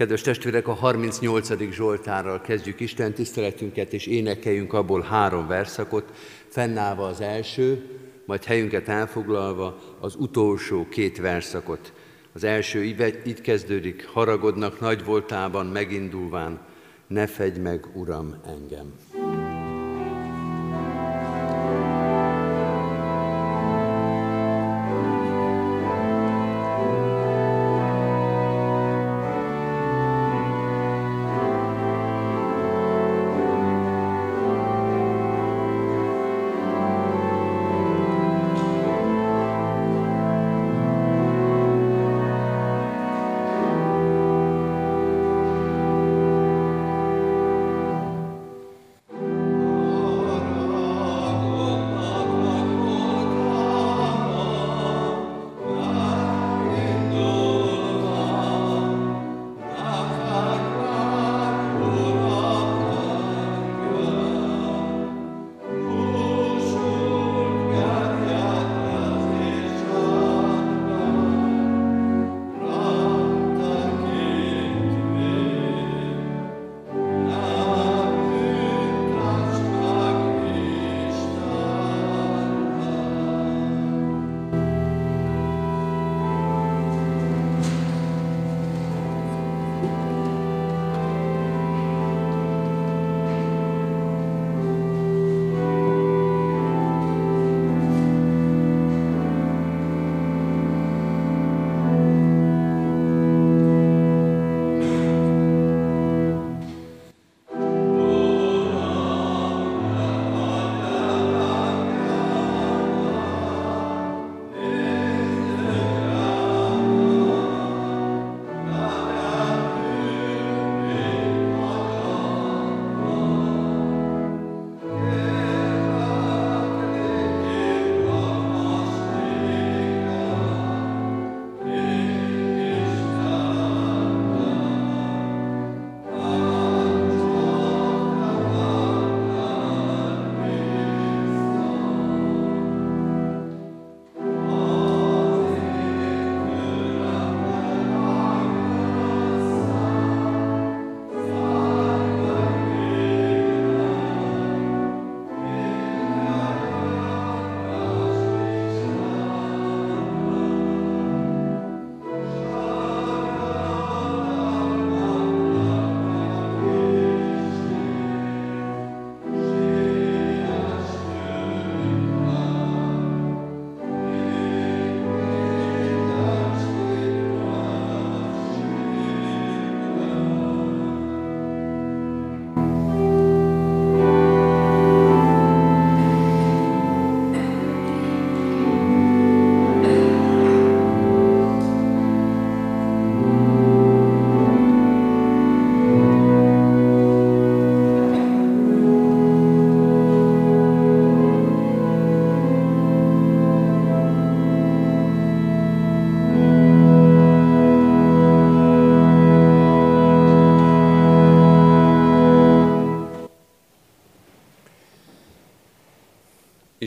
Kedves testvérek, a 38. Zsoltárral kezdjük Isten tiszteletünket, és énekeljünk abból három verszakot, fennállva az első, majd helyünket elfoglalva az utolsó két verszakot. Az első így kezdődik, haragodnak nagy voltában megindulván, ne fegy meg, Uram, engem.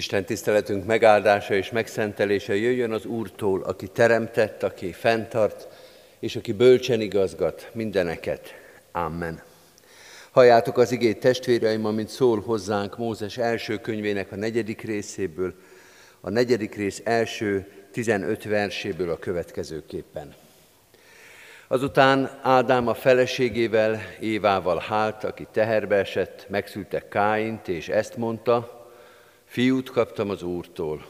Isten tiszteletünk megáldása és megszentelése jöjjön az Úrtól, aki teremtett, aki fenntart, és aki bölcsen igazgat mindeneket. Amen. Halljátok az igét testvéreim, amint szól hozzánk Mózes első könyvének a negyedik részéből, a negyedik rész első 15 verséből a következőképpen. Azután Ádám a feleségével, Évával hált, aki teherbe esett, megszülte Káint, és ezt mondta, Fiút kaptam az Úrtól,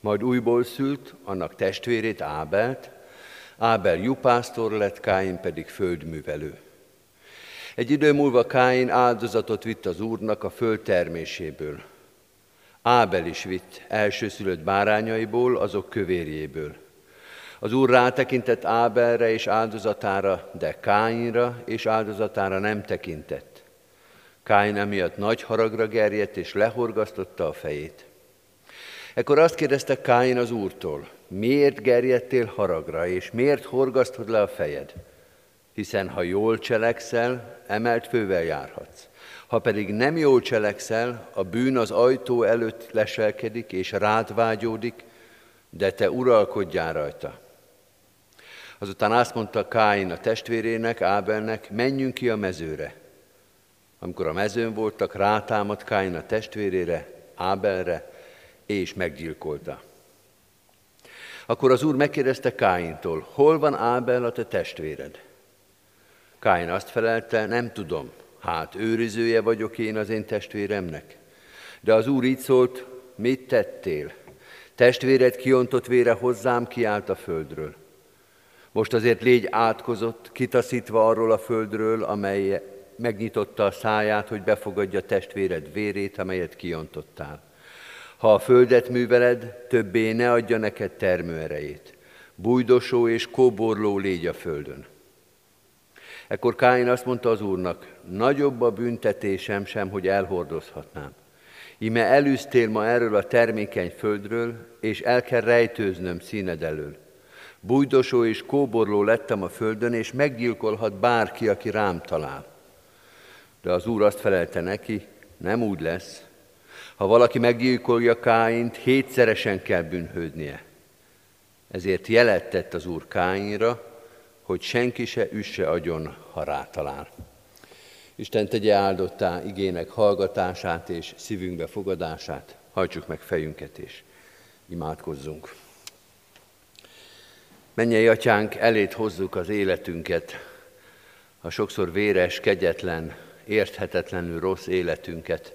majd újból szült annak testvérét Ábelt, Ábel jupásztor lett, Káin pedig földművelő. Egy idő múlva Káin áldozatot vitt az Úrnak a föld terméséből. Ábel is vitt elsőszülött bárányaiból, azok kövérjéből. Az Úr rátekintett Ábelre és áldozatára, de Káinra és áldozatára nem tekintett. Káin emiatt nagy haragra gerjedt, és lehorgasztotta a fejét. Ekkor azt kérdezte Káin az úrtól, miért gerjedtél haragra, és miért horgasztod le a fejed? Hiszen ha jól cselekszel, emelt fővel járhatsz. Ha pedig nem jól cselekszel, a bűn az ajtó előtt leselkedik, és rád vágyódik, de te uralkodjál rajta. Azután azt mondta Káin a testvérének, Ábelnek, menjünk ki a mezőre. Amikor a mezőn voltak, rátámadt Káin a testvérére, Ábelre, és meggyilkolta. Akkor az úr megkérdezte Káintól, hol van Ábel a te testvéred? Káin azt felelte, nem tudom, hát őrizője vagyok én az én testvéremnek. De az úr így szólt, mit tettél? Testvéred kiontott vére hozzám kiállt a földről. Most azért légy átkozott, kitaszítva arról a földről, amely megnyitotta a száját, hogy befogadja testvéred vérét, amelyet kiontottál. Ha a földet műveled, többé ne adja neked termőerejét. Bújdosó és kóborló légy a földön. Ekkor Káin azt mondta az úrnak, nagyobb a büntetésem sem, hogy elhordozhatnám. Ime elűztél ma erről a termékeny földről, és el kell rejtőznöm színed elől. Bújdosó és kóborló lettem a földön, és meggyilkolhat bárki, aki rám talál. De az úr azt felelte neki, nem úgy lesz. Ha valaki meggyilkolja Káint, hétszeresen kell bűnhődnie. Ezért jelet tett az úr Káinra, hogy senki se üsse agyon, ha rátalál. Isten tegye áldottá igének hallgatását és szívünkbe fogadását, hajtsuk meg fejünket és imádkozzunk. Mennyei atyánk, elét hozzuk az életünket, a sokszor véres, kegyetlen, érthetetlenül rossz életünket,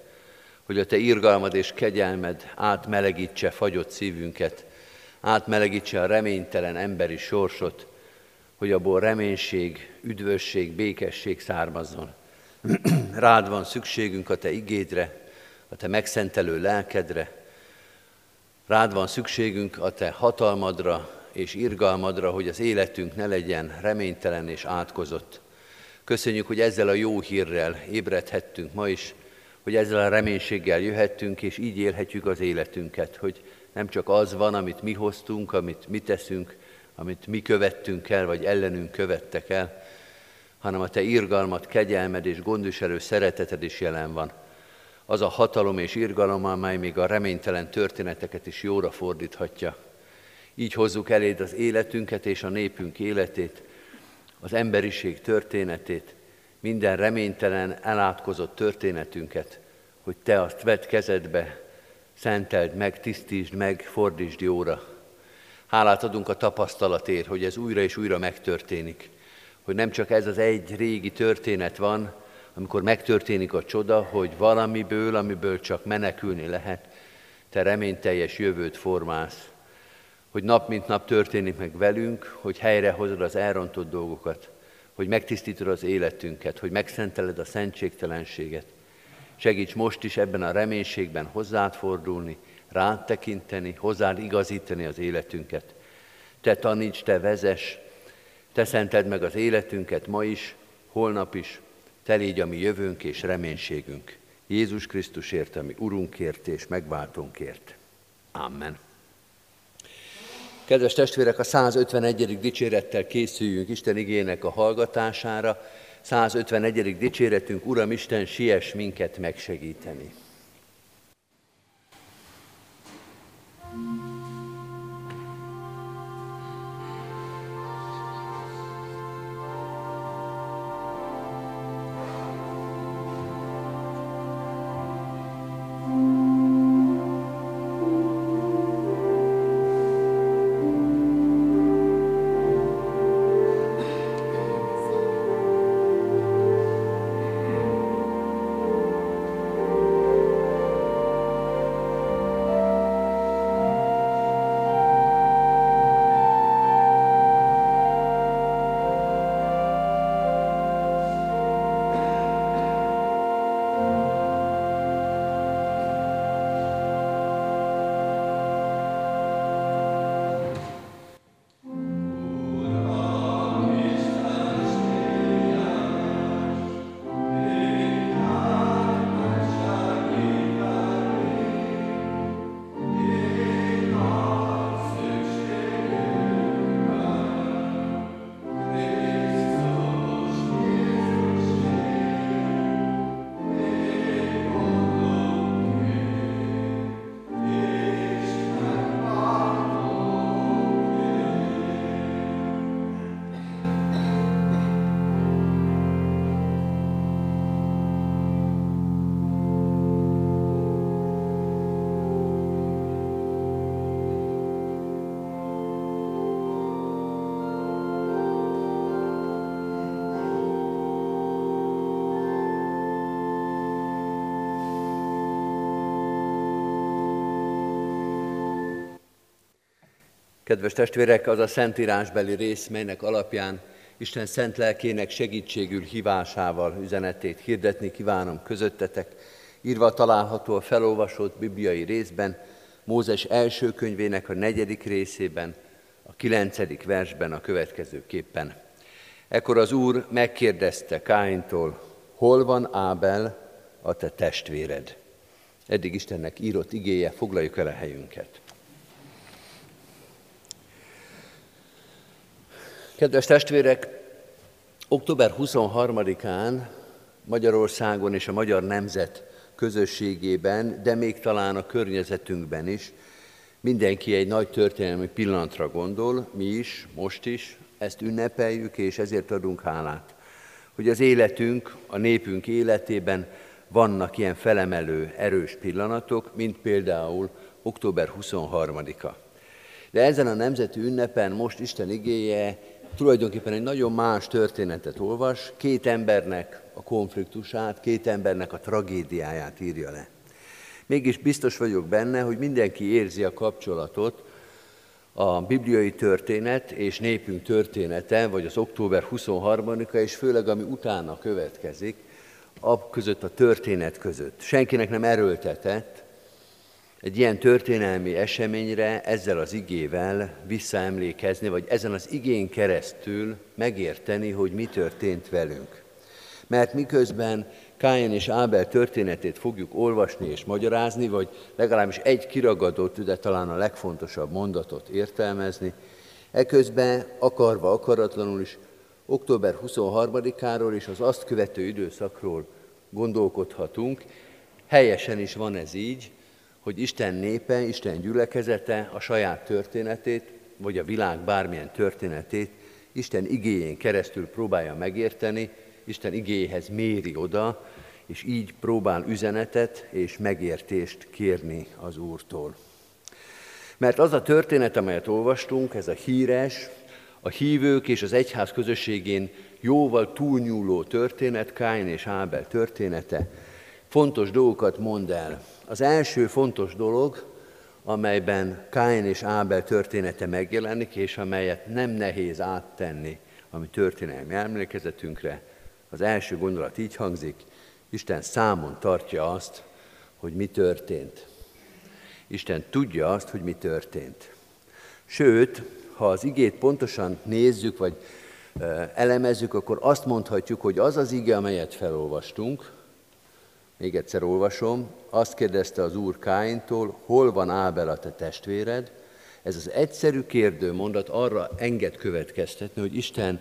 hogy a Te irgalmad és kegyelmed átmelegítse fagyott szívünket, átmelegítse a reménytelen emberi sorsot, hogy abból reménység, üdvösség, békesség származzon. Rád van szükségünk a Te igédre, a Te megszentelő lelkedre, rád van szükségünk a Te hatalmadra és irgalmadra, hogy az életünk ne legyen reménytelen és átkozott. Köszönjük, hogy ezzel a jó hírrel ébredhettünk ma is, hogy ezzel a reménységgel jöhettünk, és így élhetjük az életünket, hogy nem csak az van, amit mi hoztunk, amit mi teszünk, amit mi követtünk el, vagy ellenünk követtek el, hanem a Te irgalmat, kegyelmed és gondviselő szereteted is jelen van. Az a hatalom és irgalom, amely még a reménytelen történeteket is jóra fordíthatja. Így hozzuk eléd az életünket és a népünk életét, az emberiség történetét, minden reménytelen, elátkozott történetünket, hogy Te azt vedd kezedbe, szenteld meg, tisztítsd meg, fordítsd jóra. Hálát adunk a tapasztalatért, hogy ez újra és újra megtörténik. Hogy nem csak ez az egy régi történet van, amikor megtörténik a csoda, hogy valamiből, amiből csak menekülni lehet, te reményteljes jövőt formálsz. Hogy nap mint nap történik meg velünk, hogy helyrehozod az elrontott dolgokat, hogy megtisztítod az életünket, hogy megszenteled a szentségtelenséget. Segíts most is ebben a reménységben hozzád fordulni, rád tekinteni, hozzád igazítani az életünket. Te taníts, te vezes, te szented meg az életünket ma is, holnap is, te légy a mi jövőnk és reménységünk. Jézus Krisztusért, ami Urunkért és megváltónkért. Amen. Kedves testvérek, a 151. dicsérettel készüljünk Isten igének a hallgatására. 151. dicséretünk, Uram Isten, siess minket megsegíteni. Kedves testvérek, az a szentírásbeli rész, melynek alapján Isten szent lelkének segítségül hívásával üzenetét hirdetni kívánom közöttetek. Írva található a felolvasott bibliai részben, Mózes első könyvének a negyedik részében, a kilencedik versben a következőképpen. Ekkor az Úr megkérdezte Káintól, hol van Ábel, a te testvéred? Eddig Istennek írott igéje, foglaljuk el a helyünket. Kedves testvérek, október 23-án Magyarországon és a magyar nemzet közösségében, de még talán a környezetünkben is mindenki egy nagy történelmi pillanatra gondol, mi is, most is, ezt ünnepeljük, és ezért adunk hálát, hogy az életünk, a népünk életében vannak ilyen felemelő, erős pillanatok, mint például október 23-a. De ezen a nemzeti ünnepen most Isten igéje tulajdonképpen egy nagyon más történetet olvas, két embernek a konfliktusát, két embernek a tragédiáját írja le. Mégis biztos vagyok benne, hogy mindenki érzi a kapcsolatot a bibliai történet és népünk története, vagy az október 23-a, és főleg ami utána következik, a között a történet között. Senkinek nem erőltetett egy ilyen történelmi eseményre ezzel az igével visszaemlékezni, vagy ezen az igén keresztül megérteni, hogy mi történt velünk. Mert miközben Káin és Ábel történetét fogjuk olvasni és magyarázni, vagy legalábbis egy kiragadott, de talán a legfontosabb mondatot értelmezni, eközben akarva, akaratlanul is október 23-áról és az azt követő időszakról gondolkodhatunk. Helyesen is van ez így, hogy Isten népe, Isten gyülekezete a saját történetét, vagy a világ bármilyen történetét Isten igéjén keresztül próbálja megérteni, Isten igéhez méri oda, és így próbál üzenetet és megértést kérni az Úrtól. Mert az a történet, amelyet olvastunk, ez a híres, a hívők és az egyház közösségén jóval túlnyúló történet, Káin és Ábel története, fontos dolgokat mond el. Az első fontos dolog, amelyben Káin és Ábel története megjelenik, és amelyet nem nehéz áttenni a mi történelmi emlékezetünkre, az első gondolat így hangzik, Isten számon tartja azt, hogy mi történt. Isten tudja azt, hogy mi történt. Sőt, ha az igét pontosan nézzük, vagy elemezzük, akkor azt mondhatjuk, hogy az az ige, amelyet felolvastunk, még egyszer olvasom, azt kérdezte az úr Káintól, hol van Ábel a te testvéred? Ez az egyszerű kérdő mondat arra enged következtetni, hogy Isten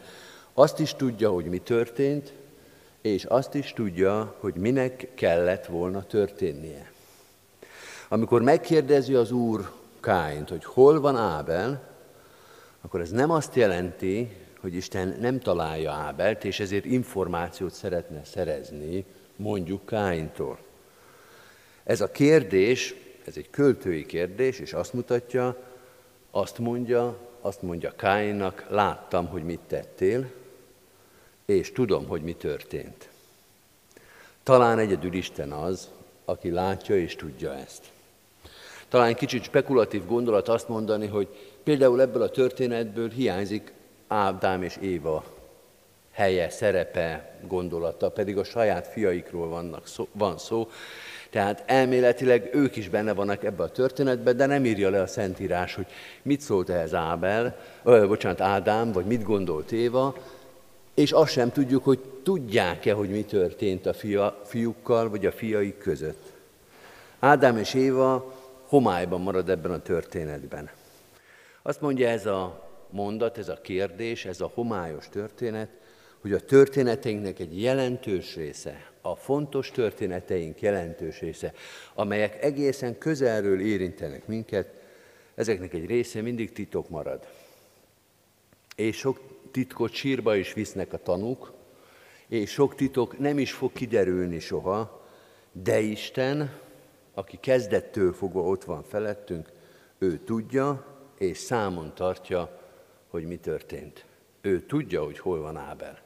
azt is tudja, hogy mi történt, és azt is tudja, hogy minek kellett volna történnie. Amikor megkérdezi az úr Káint, hogy hol van Ábel, akkor ez nem azt jelenti, hogy Isten nem találja Ábelt, és ezért információt szeretne szerezni, mondjuk Káintól. Ez a kérdés, ez egy költői kérdés, és azt mutatja, azt mondja, azt mondja Káinnak, láttam, hogy mit tettél, és tudom, hogy mi történt. Talán egyedül Isten az, aki látja és tudja ezt. Talán kicsit spekulatív gondolat azt mondani, hogy például ebből a történetből hiányzik Ádám és Éva helye, szerepe, gondolata, pedig a saját fiaikról vannak szó, van szó. Tehát elméletileg ők is benne vannak ebbe a történetbe, de nem írja le a Szentírás, hogy mit szólt ehhez Ábel, ö, bocsánat, Ádám, vagy mit gondolt Éva, és azt sem tudjuk, hogy tudják-e, hogy mi történt a fia, fiúkkal, vagy a fiaik között. Ádám és Éva homályban marad ebben a történetben. Azt mondja ez a mondat, ez a kérdés, ez a homályos történet, hogy a történeteinknek egy jelentős része, a fontos történeteink jelentős része, amelyek egészen közelről érintenek minket, ezeknek egy része mindig titok marad. És sok titkot sírba is visznek a tanúk, és sok titok nem is fog kiderülni soha, de Isten, aki kezdettől fogva ott van felettünk, ő tudja és számon tartja, hogy mi történt. Ő tudja, hogy hol van Ábel,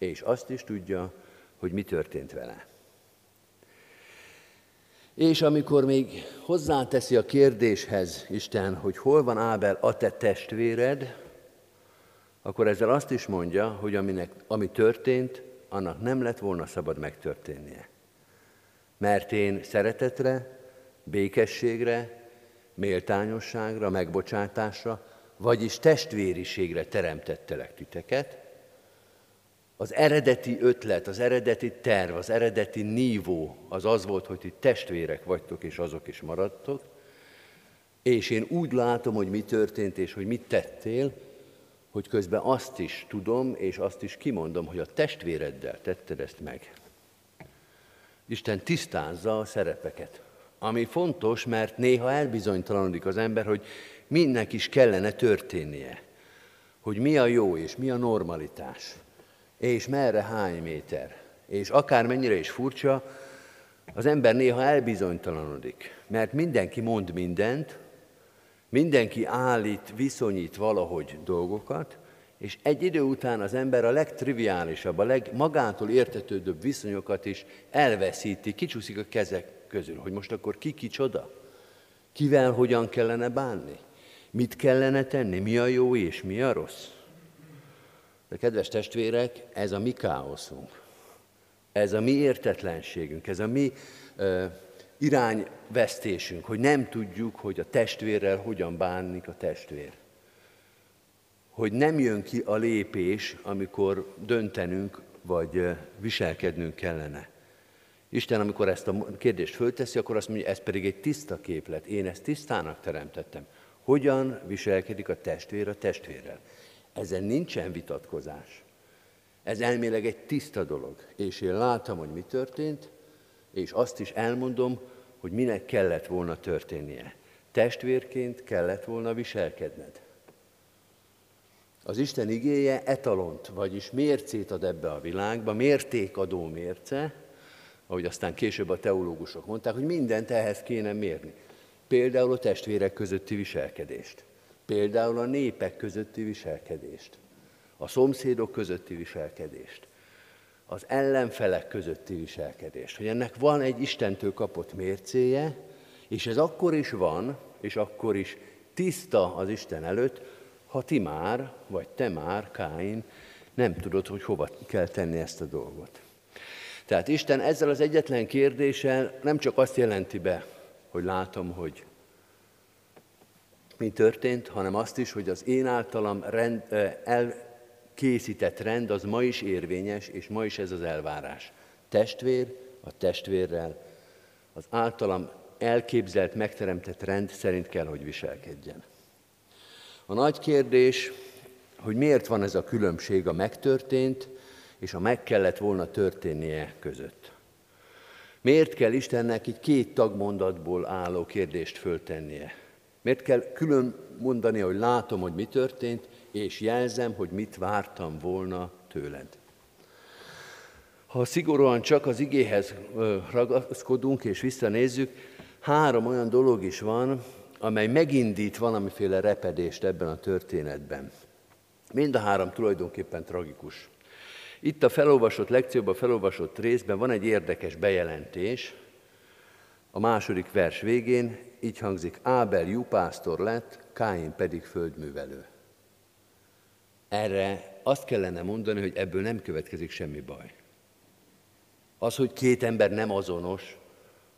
és azt is tudja, hogy mi történt vele. És amikor még hozzáteszi a kérdéshez Isten, hogy hol van Ábel a te testvéred, akkor ezzel azt is mondja, hogy aminek, ami történt, annak nem lett volna szabad megtörténnie. Mert én szeretetre, békességre, méltányosságra, megbocsátásra, vagyis testvériségre teremtettelek titeket. Az eredeti ötlet, az eredeti terv, az eredeti nívó az az volt, hogy ti testvérek vagytok, és azok is maradtok, és én úgy látom, hogy mi történt, és hogy mit tettél, hogy közben azt is tudom, és azt is kimondom, hogy a testvéreddel tetted ezt meg. Isten tisztázza a szerepeket. Ami fontos, mert néha elbizonytalanodik az ember, hogy mindnek is kellene történnie. Hogy mi a jó és mi a normalitás. És merre hány méter. És akármennyire is furcsa, az ember néha elbizonytalanodik. Mert mindenki mond mindent, mindenki állít, viszonyít valahogy dolgokat, és egy idő után az ember a legtriviálisabb, a legmagától értetődőbb viszonyokat is elveszíti, kicsúszik a kezek közül, hogy most akkor ki kicsoda, kivel hogyan kellene bánni, mit kellene tenni, mi a jó és mi a rossz. De kedves testvérek, ez a mi káoszunk, ez a mi értetlenségünk, ez a mi uh, irányvesztésünk, hogy nem tudjuk, hogy a testvérrel hogyan bánik a testvér. Hogy nem jön ki a lépés, amikor döntenünk, vagy viselkednünk kellene. Isten, amikor ezt a kérdést fölteszi, akkor azt mondja, ez pedig egy tiszta képlet. Én ezt tisztának teremtettem. Hogyan viselkedik a testvér a testvérrel? Ezen nincsen vitatkozás. Ez elméleg egy tiszta dolog. És én látom, hogy mi történt, és azt is elmondom, hogy minek kellett volna történnie. Testvérként kellett volna viselkedned. Az Isten igéje etalont, vagyis mércét ad ebbe a világba, mértékadó mérce, ahogy aztán később a teológusok mondták, hogy mindent ehhez kéne mérni. Például a testvérek közötti viselkedést, például a népek közötti viselkedést, a szomszédok közötti viselkedést, az ellenfelek közötti viselkedést, hogy ennek van egy Istentől kapott mércéje, és ez akkor is van, és akkor is tiszta az Isten előtt, ha ti már, vagy te már, Káin, nem tudod, hogy hova kell tenni ezt a dolgot. Tehát Isten ezzel az egyetlen kérdéssel nem csak azt jelenti be, hogy látom, hogy mi történt, hanem azt is, hogy az én általam rend, elkészített rend az ma is érvényes, és ma is ez az elvárás. Testvér a testvérrel, az általam elképzelt, megteremtett rend szerint kell, hogy viselkedjen. A nagy kérdés, hogy miért van ez a különbség a megtörtént és a meg kellett volna történnie között. Miért kell Istennek egy két tagmondatból álló kérdést föltennie? Miért kell külön mondani, hogy látom, hogy mi történt, és jelzem, hogy mit vártam volna tőled? Ha szigorúan csak az igéhez ragaszkodunk és visszanézzük, három olyan dolog is van, amely megindít valamiféle repedést ebben a történetben. Mind a három tulajdonképpen tragikus. Itt a felolvasott lekcióban, felolvasott részben van egy érdekes bejelentés. A második vers végén így hangzik, Ábel jupásztor lett, Káin pedig földművelő. Erre azt kellene mondani, hogy ebből nem következik semmi baj. Az, hogy két ember nem azonos,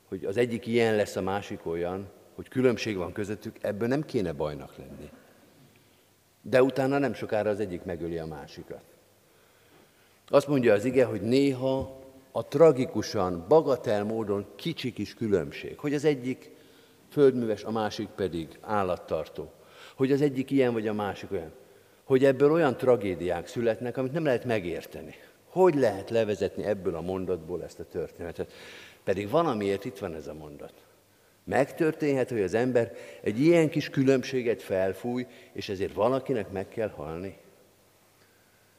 hogy az egyik ilyen lesz, a másik olyan, hogy különbség van közöttük, ebből nem kéne bajnak lenni. De utána nem sokára az egyik megöli a másikat. Azt mondja az ige, hogy néha a tragikusan, bagatel módon kicsi kis különbség, hogy az egyik földműves, a másik pedig állattartó, hogy az egyik ilyen vagy a másik olyan, hogy ebből olyan tragédiák születnek, amit nem lehet megérteni. Hogy lehet levezetni ebből a mondatból ezt a történetet? Pedig van, amiért itt van ez a mondat. Megtörténhet, hogy az ember egy ilyen kis különbséget felfúj, és ezért valakinek meg kell halni.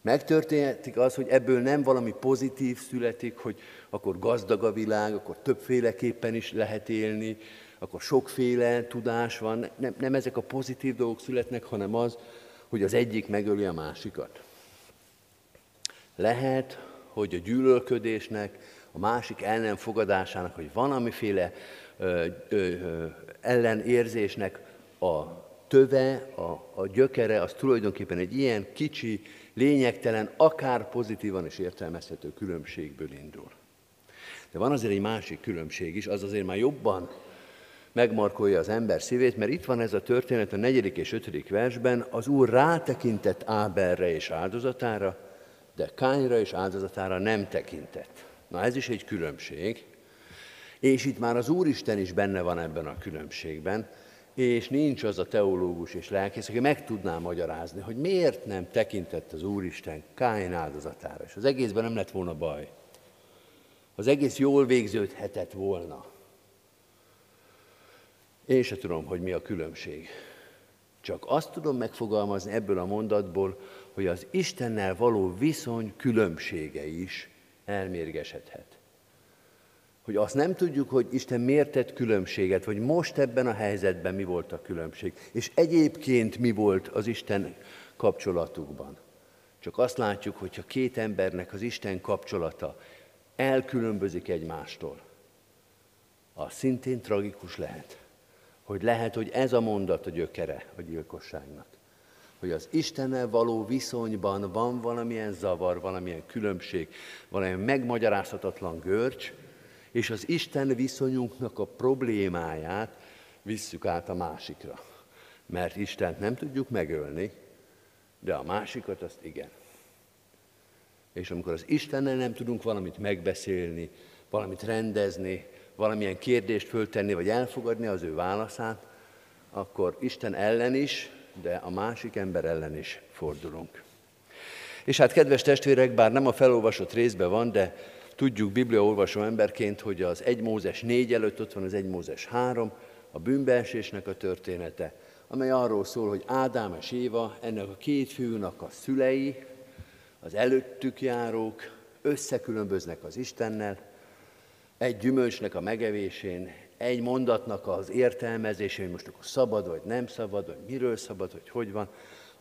Megtörténhetik az, hogy ebből nem valami pozitív születik, hogy akkor gazdag a világ, akkor többféleképpen is lehet élni, akkor sokféle tudás van. Nem, nem ezek a pozitív dolgok születnek, hanem az, hogy az egyik megöli a másikat. Lehet, hogy a gyűlölködésnek, a másik el nem fogadásának, hogy van amiféle ö, ö, ellenérzésnek a töve, a, a gyökere, az tulajdonképpen egy ilyen kicsi, lényegtelen, akár pozitívan is értelmezhető különbségből indul. De van azért egy másik különbség is, az azért már jobban megmarkolja az ember szívét, mert itt van ez a történet a negyedik és ötödik versben, az Úr rátekintett Áberre és áldozatára, de Kányra és áldozatára nem tekintett. Na ez is egy különbség, és itt már az Úristen is benne van ebben a különbségben, és nincs az a teológus és lelkész, aki meg tudná magyarázni, hogy miért nem tekintett az Úristen Káin áldozatára, és az egészben nem lett volna baj. Az egész jól végződhetett volna. Én se tudom, hogy mi a különbség. Csak azt tudom megfogalmazni ebből a mondatból, hogy az Istennel való viszony különbsége is elmérgesedhet. Hogy azt nem tudjuk, hogy Isten miért tett különbséget, vagy most ebben a helyzetben mi volt a különbség, és egyébként mi volt az Isten kapcsolatukban. Csak azt látjuk, hogyha két embernek az Isten kapcsolata elkülönbözik egymástól, az szintén tragikus lehet hogy lehet, hogy ez a mondat a gyökere a gyilkosságnak. Hogy az Istennel való viszonyban van valamilyen zavar, valamilyen különbség, valamilyen megmagyarázhatatlan görcs, és az Isten viszonyunknak a problémáját visszük át a másikra. Mert Istent nem tudjuk megölni, de a másikat azt igen. És amikor az Istennel nem tudunk valamit megbeszélni, valamit rendezni, valamilyen kérdést föltenni, vagy elfogadni az ő válaszát, akkor Isten ellen is, de a másik ember ellen is fordulunk. És hát, kedves testvérek, bár nem a felolvasott részben van, de tudjuk bibliaolvasó emberként, hogy az 1 Mózes 4 előtt ott van az 1 Mózes 3, a bűnbeesésnek a története, amely arról szól, hogy Ádám és Éva, ennek a két fiúnak a szülei, az előttük járók összekülönböznek az Istennel, egy gyümölcsnek a megevésén, egy mondatnak az értelmezésén, hogy most akkor szabad vagy nem szabad, vagy miről szabad, vagy hogy van,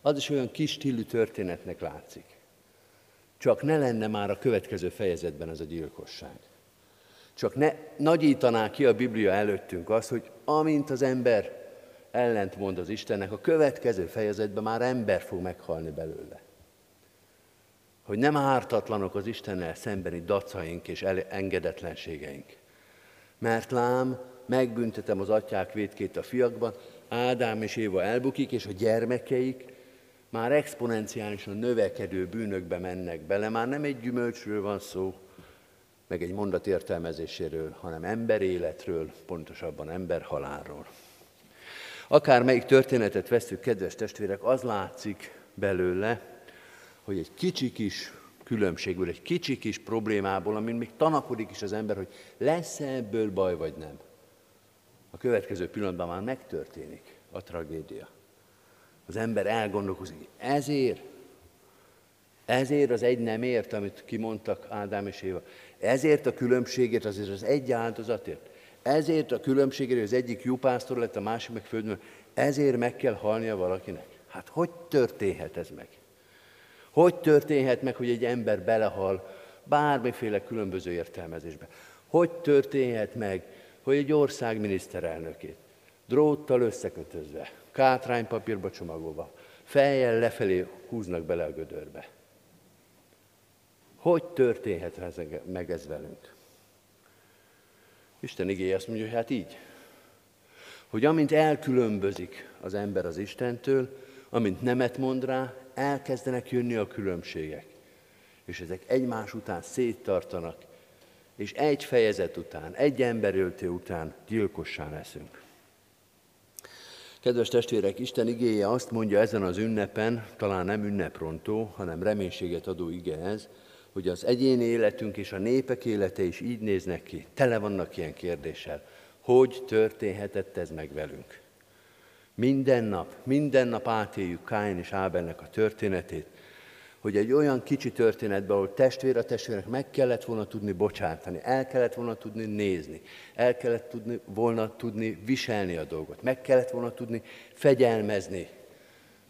az is olyan kis stílű történetnek látszik. Csak ne lenne már a következő fejezetben ez a gyilkosság. Csak ne nagyítaná ki a Biblia előttünk azt, hogy amint az ember ellent mond az Istennek, a következő fejezetben már ember fog meghalni belőle hogy nem ártatlanok az Istennel szembeni dacaink és engedetlenségeink. Mert lám, megbüntetem az atyák vétkét a fiakban, Ádám és Éva elbukik, és a gyermekeik már exponenciálisan növekedő bűnökbe mennek bele. Már nem egy gyümölcsről van szó, meg egy mondat értelmezéséről, hanem ember életről, pontosabban ember halálról. Akár melyik történetet veszük, kedves testvérek, az látszik belőle, hogy egy kicsi kis különbségből, egy kicsi kis problémából, amin még tanakodik is az ember, hogy lesz-e ebből baj, vagy nem. A következő pillanatban már megtörténik a tragédia. Az ember elgondolkozik, ezért, ezért az egy nem ért, amit kimondtak Ádám és Éva. Ezért a különbségért, azért az egy áldozatért. Ezért a különbségért, hogy az egyik jó pásztor lett, a másik meg földön. Ezért meg kell halnia valakinek. Hát hogy történhet ez meg? Hogy történhet meg, hogy egy ember belehal bármiféle különböző értelmezésbe? Hogy történhet meg, hogy egy ország miniszterelnökét dróttal összekötözve, kátránypapírba csomagolva, fejjel lefelé húznak bele a gödörbe? Hogy történhet meg ez velünk? Isten igéje azt mondja, hogy hát így. Hogy amint elkülönbözik az ember az Istentől, amint nemet mond rá, elkezdenek jönni a különbségek. És ezek egymás után széttartanak, és egy fejezet után, egy emberöltő után gyilkossá leszünk. Kedves testvérek, Isten igéje azt mondja ezen az ünnepen, talán nem ünneprontó, hanem reménységet adó ige ez, hogy az egyéni életünk és a népek élete is így néznek ki, tele vannak ilyen kérdéssel. Hogy történhetett ez meg velünk? Minden nap, minden nap átéljük Káin és Ábelnek a történetét, hogy egy olyan kicsi történetben, ahol testvér a testvérnek meg kellett volna tudni bocsátani, el kellett volna tudni nézni, el kellett tudni, volna tudni viselni a dolgot, meg kellett volna tudni fegyelmezni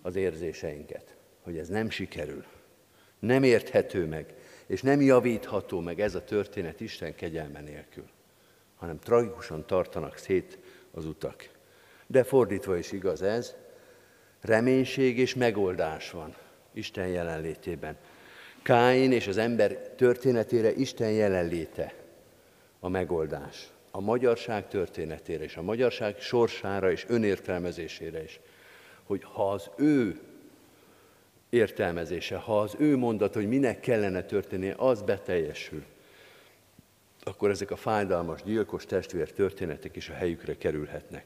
az érzéseinket, hogy ez nem sikerül, nem érthető meg, és nem javítható meg ez a történet Isten kegyelme nélkül, hanem tragikusan tartanak szét az utak. De fordítva is igaz ez, reménység és megoldás van Isten jelenlétében. Káin és az ember történetére Isten jelenléte a megoldás. A magyarság történetére és a magyarság sorsára és önértelmezésére is. Hogy ha az ő értelmezése, ha az ő mondat, hogy minek kellene történnie, az beteljesül, akkor ezek a fájdalmas, gyilkos testvér történetek is a helyükre kerülhetnek.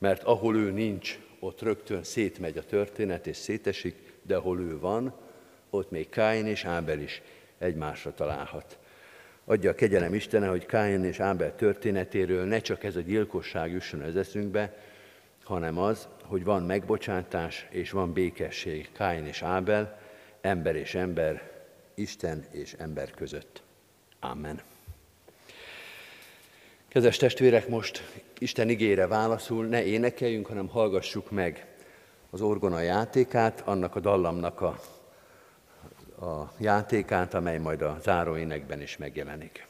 Mert ahol ő nincs, ott rögtön szétmegy a történet és szétesik, de ahol ő van, ott még Káin és Ábel is egymásra találhat. Adja a kegyelem Istene, hogy Káin és Ábel történetéről ne csak ez a gyilkosság jusson az eszünkbe, hanem az, hogy van megbocsátás és van békesség Káin és Ábel, ember és ember, Isten és ember között. Amen. Kedves testvérek, most Isten igére válaszul, ne énekeljünk, hanem hallgassuk meg az orgona játékát, annak a dallamnak a, a játékát, amely majd a záróénekben is megjelenik.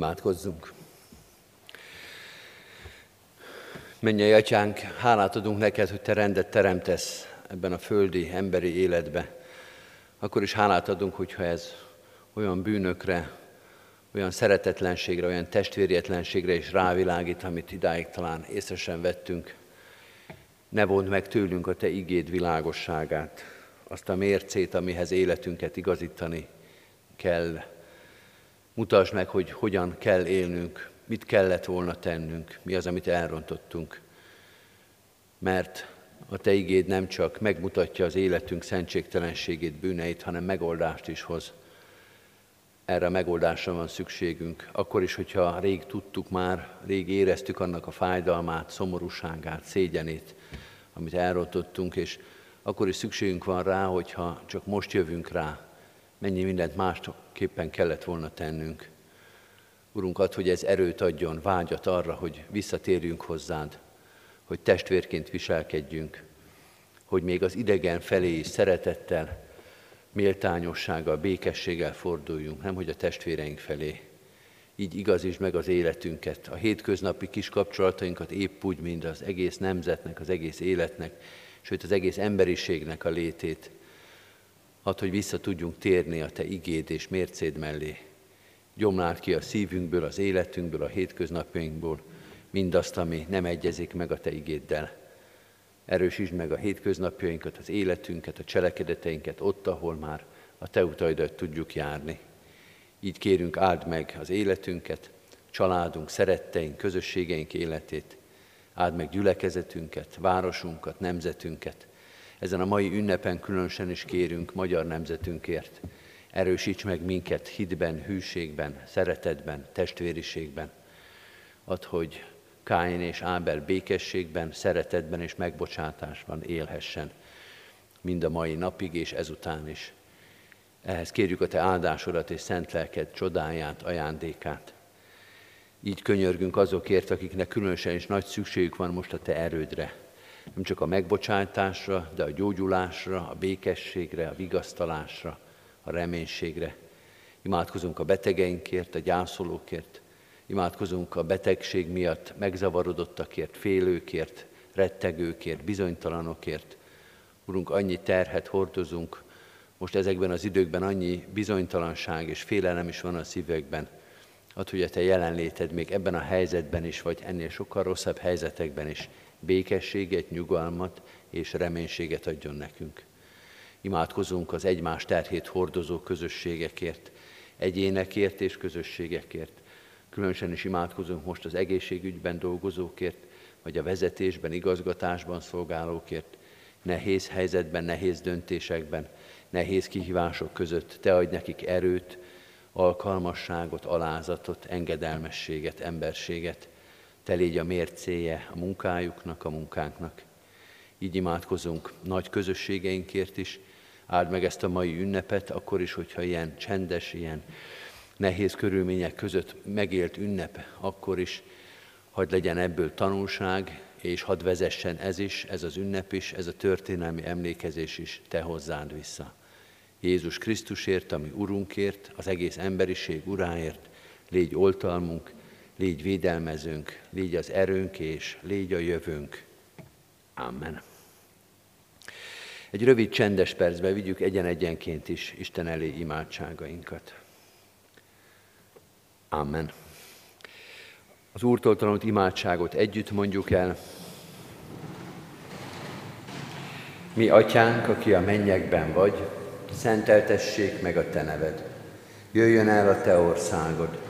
Imádkozzunk! Mennyei Atyánk, hálát adunk neked, hogy Te rendet teremtesz ebben a földi, emberi életbe. Akkor is hálát adunk, hogyha ez olyan bűnökre, olyan szeretetlenségre, olyan testvérietlenségre is rávilágít, amit idáig talán észre sem vettünk. Ne vond meg tőlünk a Te igéd világosságát, azt a mércét, amihez életünket igazítani kell. Mutasd meg, hogy hogyan kell élnünk, mit kellett volna tennünk, mi az, amit elrontottunk. Mert a Te igéd nem csak megmutatja az életünk szentségtelenségét, bűneit, hanem megoldást is hoz. Erre a megoldásra van szükségünk. Akkor is, hogyha rég tudtuk már, rég éreztük annak a fájdalmát, szomorúságát, szégyenét, amit elrontottunk, és akkor is szükségünk van rá, hogyha csak most jövünk rá, mennyi mindent másképpen kellett volna tennünk. Urunk, ad, hogy ez erőt adjon, vágyat arra, hogy visszatérjünk hozzád, hogy testvérként viselkedjünk, hogy még az idegen felé is szeretettel, méltányossággal, békességgel forduljunk, nem hogy a testvéreink felé. Így igazítsd meg az életünket, a hétköznapi kis kapcsolatainkat épp úgy, mint az egész nemzetnek, az egész életnek, sőt az egész emberiségnek a létét. Add, hogy vissza tudjunk térni a Te igéd és mércéd mellé. Gyomlád ki a szívünkből, az életünkből, a hétköznapjainkból mindazt, ami nem egyezik meg a Te igéddel. Erősítsd meg a hétköznapjainkat, az életünket, a cselekedeteinket ott, ahol már a Te utaidat tudjuk járni. Így kérünk, áld meg az életünket, családunk, szeretteink, közösségeink életét, áld meg gyülekezetünket, városunkat, nemzetünket. Ezen a mai ünnepen különösen is kérünk magyar nemzetünkért. Erősíts meg minket hitben, hűségben, szeretetben, testvériségben. Add, hogy Káin és Ábel békességben, szeretetben és megbocsátásban élhessen, mind a mai napig és ezután is. Ehhez kérjük a Te áldásodat és szent lelked csodáját, ajándékát. Így könyörgünk azokért, akiknek különösen is nagy szükségük van most a Te erődre. Nem csak a megbocsátásra, de a gyógyulásra, a békességre, a vigasztalásra, a reménységre. Imádkozunk a betegeinkért, a gyászolókért, Imádkozunk a betegség miatt megzavarodottakért, félőkért, rettegőkért, bizonytalanokért. Urunk, annyi terhet hordozunk, most ezekben az időkben annyi bizonytalanság és félelem is van a szívekben. Add, hogy a Te jelenléted még ebben a helyzetben is, vagy ennél sokkal rosszabb helyzetekben is békességet, nyugalmat és reménységet adjon nekünk. Imádkozunk az egymás terhét hordozó közösségekért, egyénekért és közösségekért. Különösen is imádkozunk most az egészségügyben dolgozókért, vagy a vezetésben, igazgatásban szolgálókért, nehéz helyzetben, nehéz döntésekben, nehéz kihívások között. Te adj nekik erőt, alkalmasságot, alázatot, engedelmességet, emberséget. Te légy a mércéje a munkájuknak, a munkánknak. Így imádkozunk nagy közösségeinkért is. Áld meg ezt a mai ünnepet, akkor is, hogyha ilyen csendes, ilyen nehéz körülmények között megélt ünnep, akkor is hadd legyen ebből tanulság, és hadd vezessen ez is, ez az ünnep is, ez a történelmi emlékezés is te hozzád vissza. Jézus Krisztusért, ami Urunkért, az egész emberiség uráért, légy oltalmunk, légy védelmezünk, légy az erőnk és légy a jövőnk. Amen. Egy rövid csendes percben vigyük egyen-egyenként is Isten elé imádságainkat. Amen. Az Úrtól tanult imádságot együtt mondjuk el. Mi, Atyánk, aki a mennyekben vagy, szenteltessék meg a Te neved. Jöjjön el a Te országod,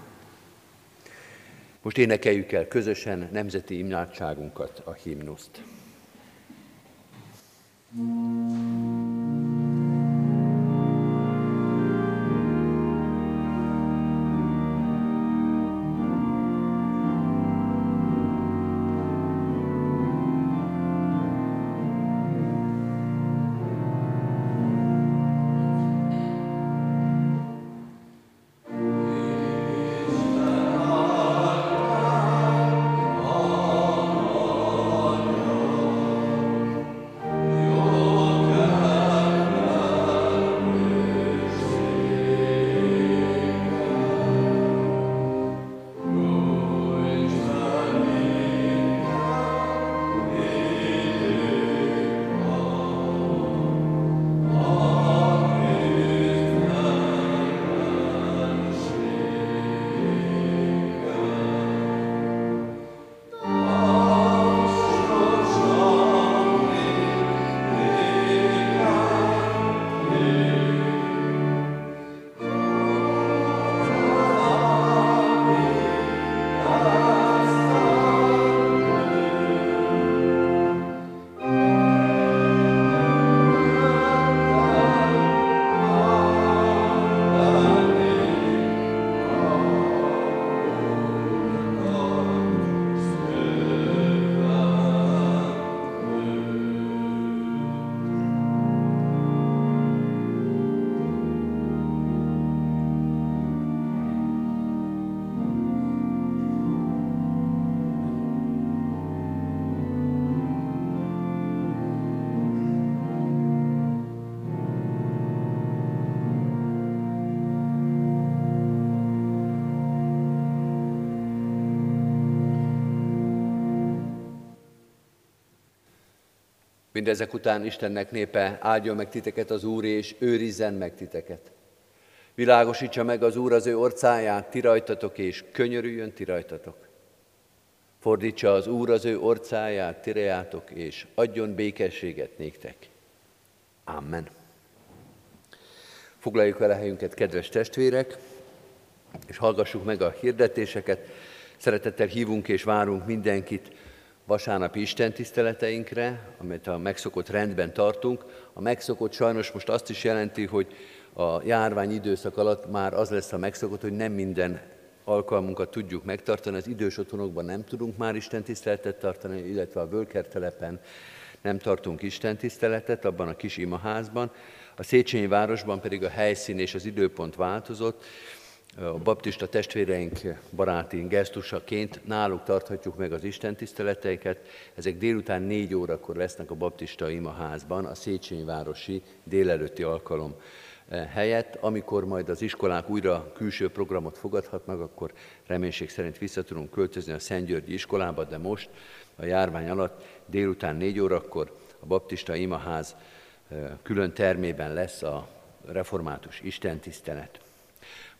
Most énekeljük el közösen nemzeti imádságunkat, a himnuszt. thank Mindezek után Istennek népe áldjon meg titeket az Úr, és őrizzen meg titeket. Világosítsa meg az Úr az ő orcáját, ti rajtatok, és könyörüljön ti rajtatok. Fordítsa az Úr az ő orcáját, tirejátok, és adjon békességet néktek. Amen. Foglaljuk el a helyünket, kedves testvérek, és hallgassuk meg a hirdetéseket. Szeretettel hívunk és várunk mindenkit vasárnapi istentiszteleteinkre, amit a megszokott rendben tartunk. A megszokott sajnos most azt is jelenti, hogy a járvány időszak alatt már az lesz a megszokott, hogy nem minden alkalmunkat tudjuk megtartani. Az idős otthonokban nem tudunk már istentiszteletet tartani, illetve a Völkertelepen nem tartunk istentiszteletet, abban a kis imaházban. A Széchenyi városban pedig a helyszín és az időpont változott, a baptista testvéreink baráti gesztusaként náluk tarthatjuk meg az Isten tiszteleteiket. Ezek délután négy órakor lesznek a baptista imaházban, a Széchenyi városi délelőtti alkalom eh, helyett. Amikor majd az iskolák újra külső programot fogadhatnak, akkor reménység szerint vissza tudunk költözni a Szentgyörgyi iskolába, de most a járvány alatt délután négy órakor a baptista imaház eh, külön termében lesz a református istentisztelet.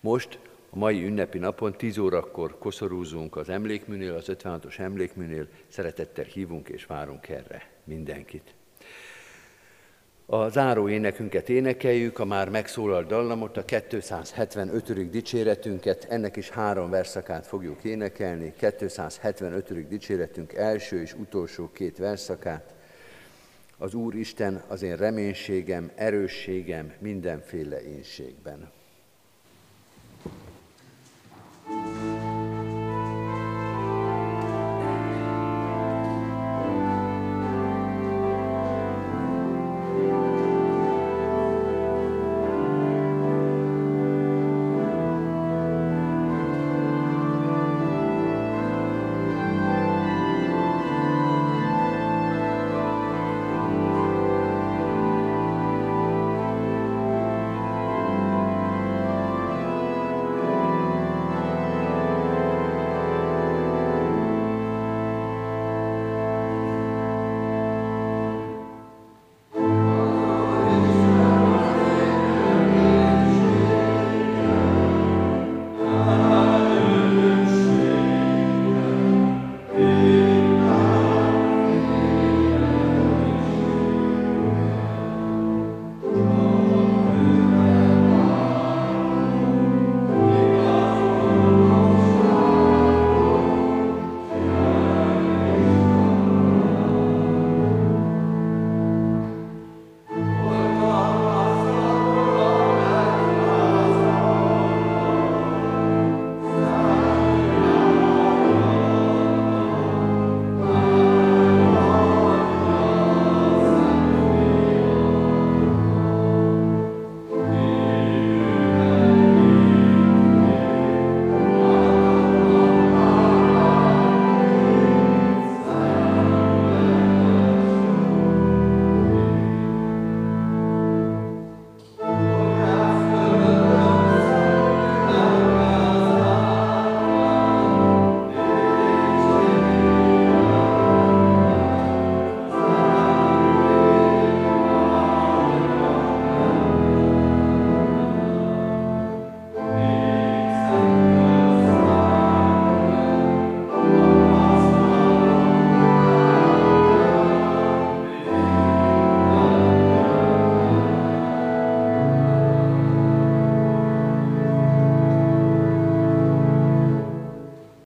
Most a mai ünnepi napon 10 órakor koszorúzunk az emlékműnél, az 56-os emlékműnél, szeretettel hívunk és várunk erre mindenkit. A záró énekünket énekeljük, a már megszólalt dallamot, a 275. dicséretünket, ennek is három verszakát fogjuk énekelni, 275. dicséretünk első és utolsó két verszakát. Az Úr Isten az én reménységem, erősségem mindenféle énségben.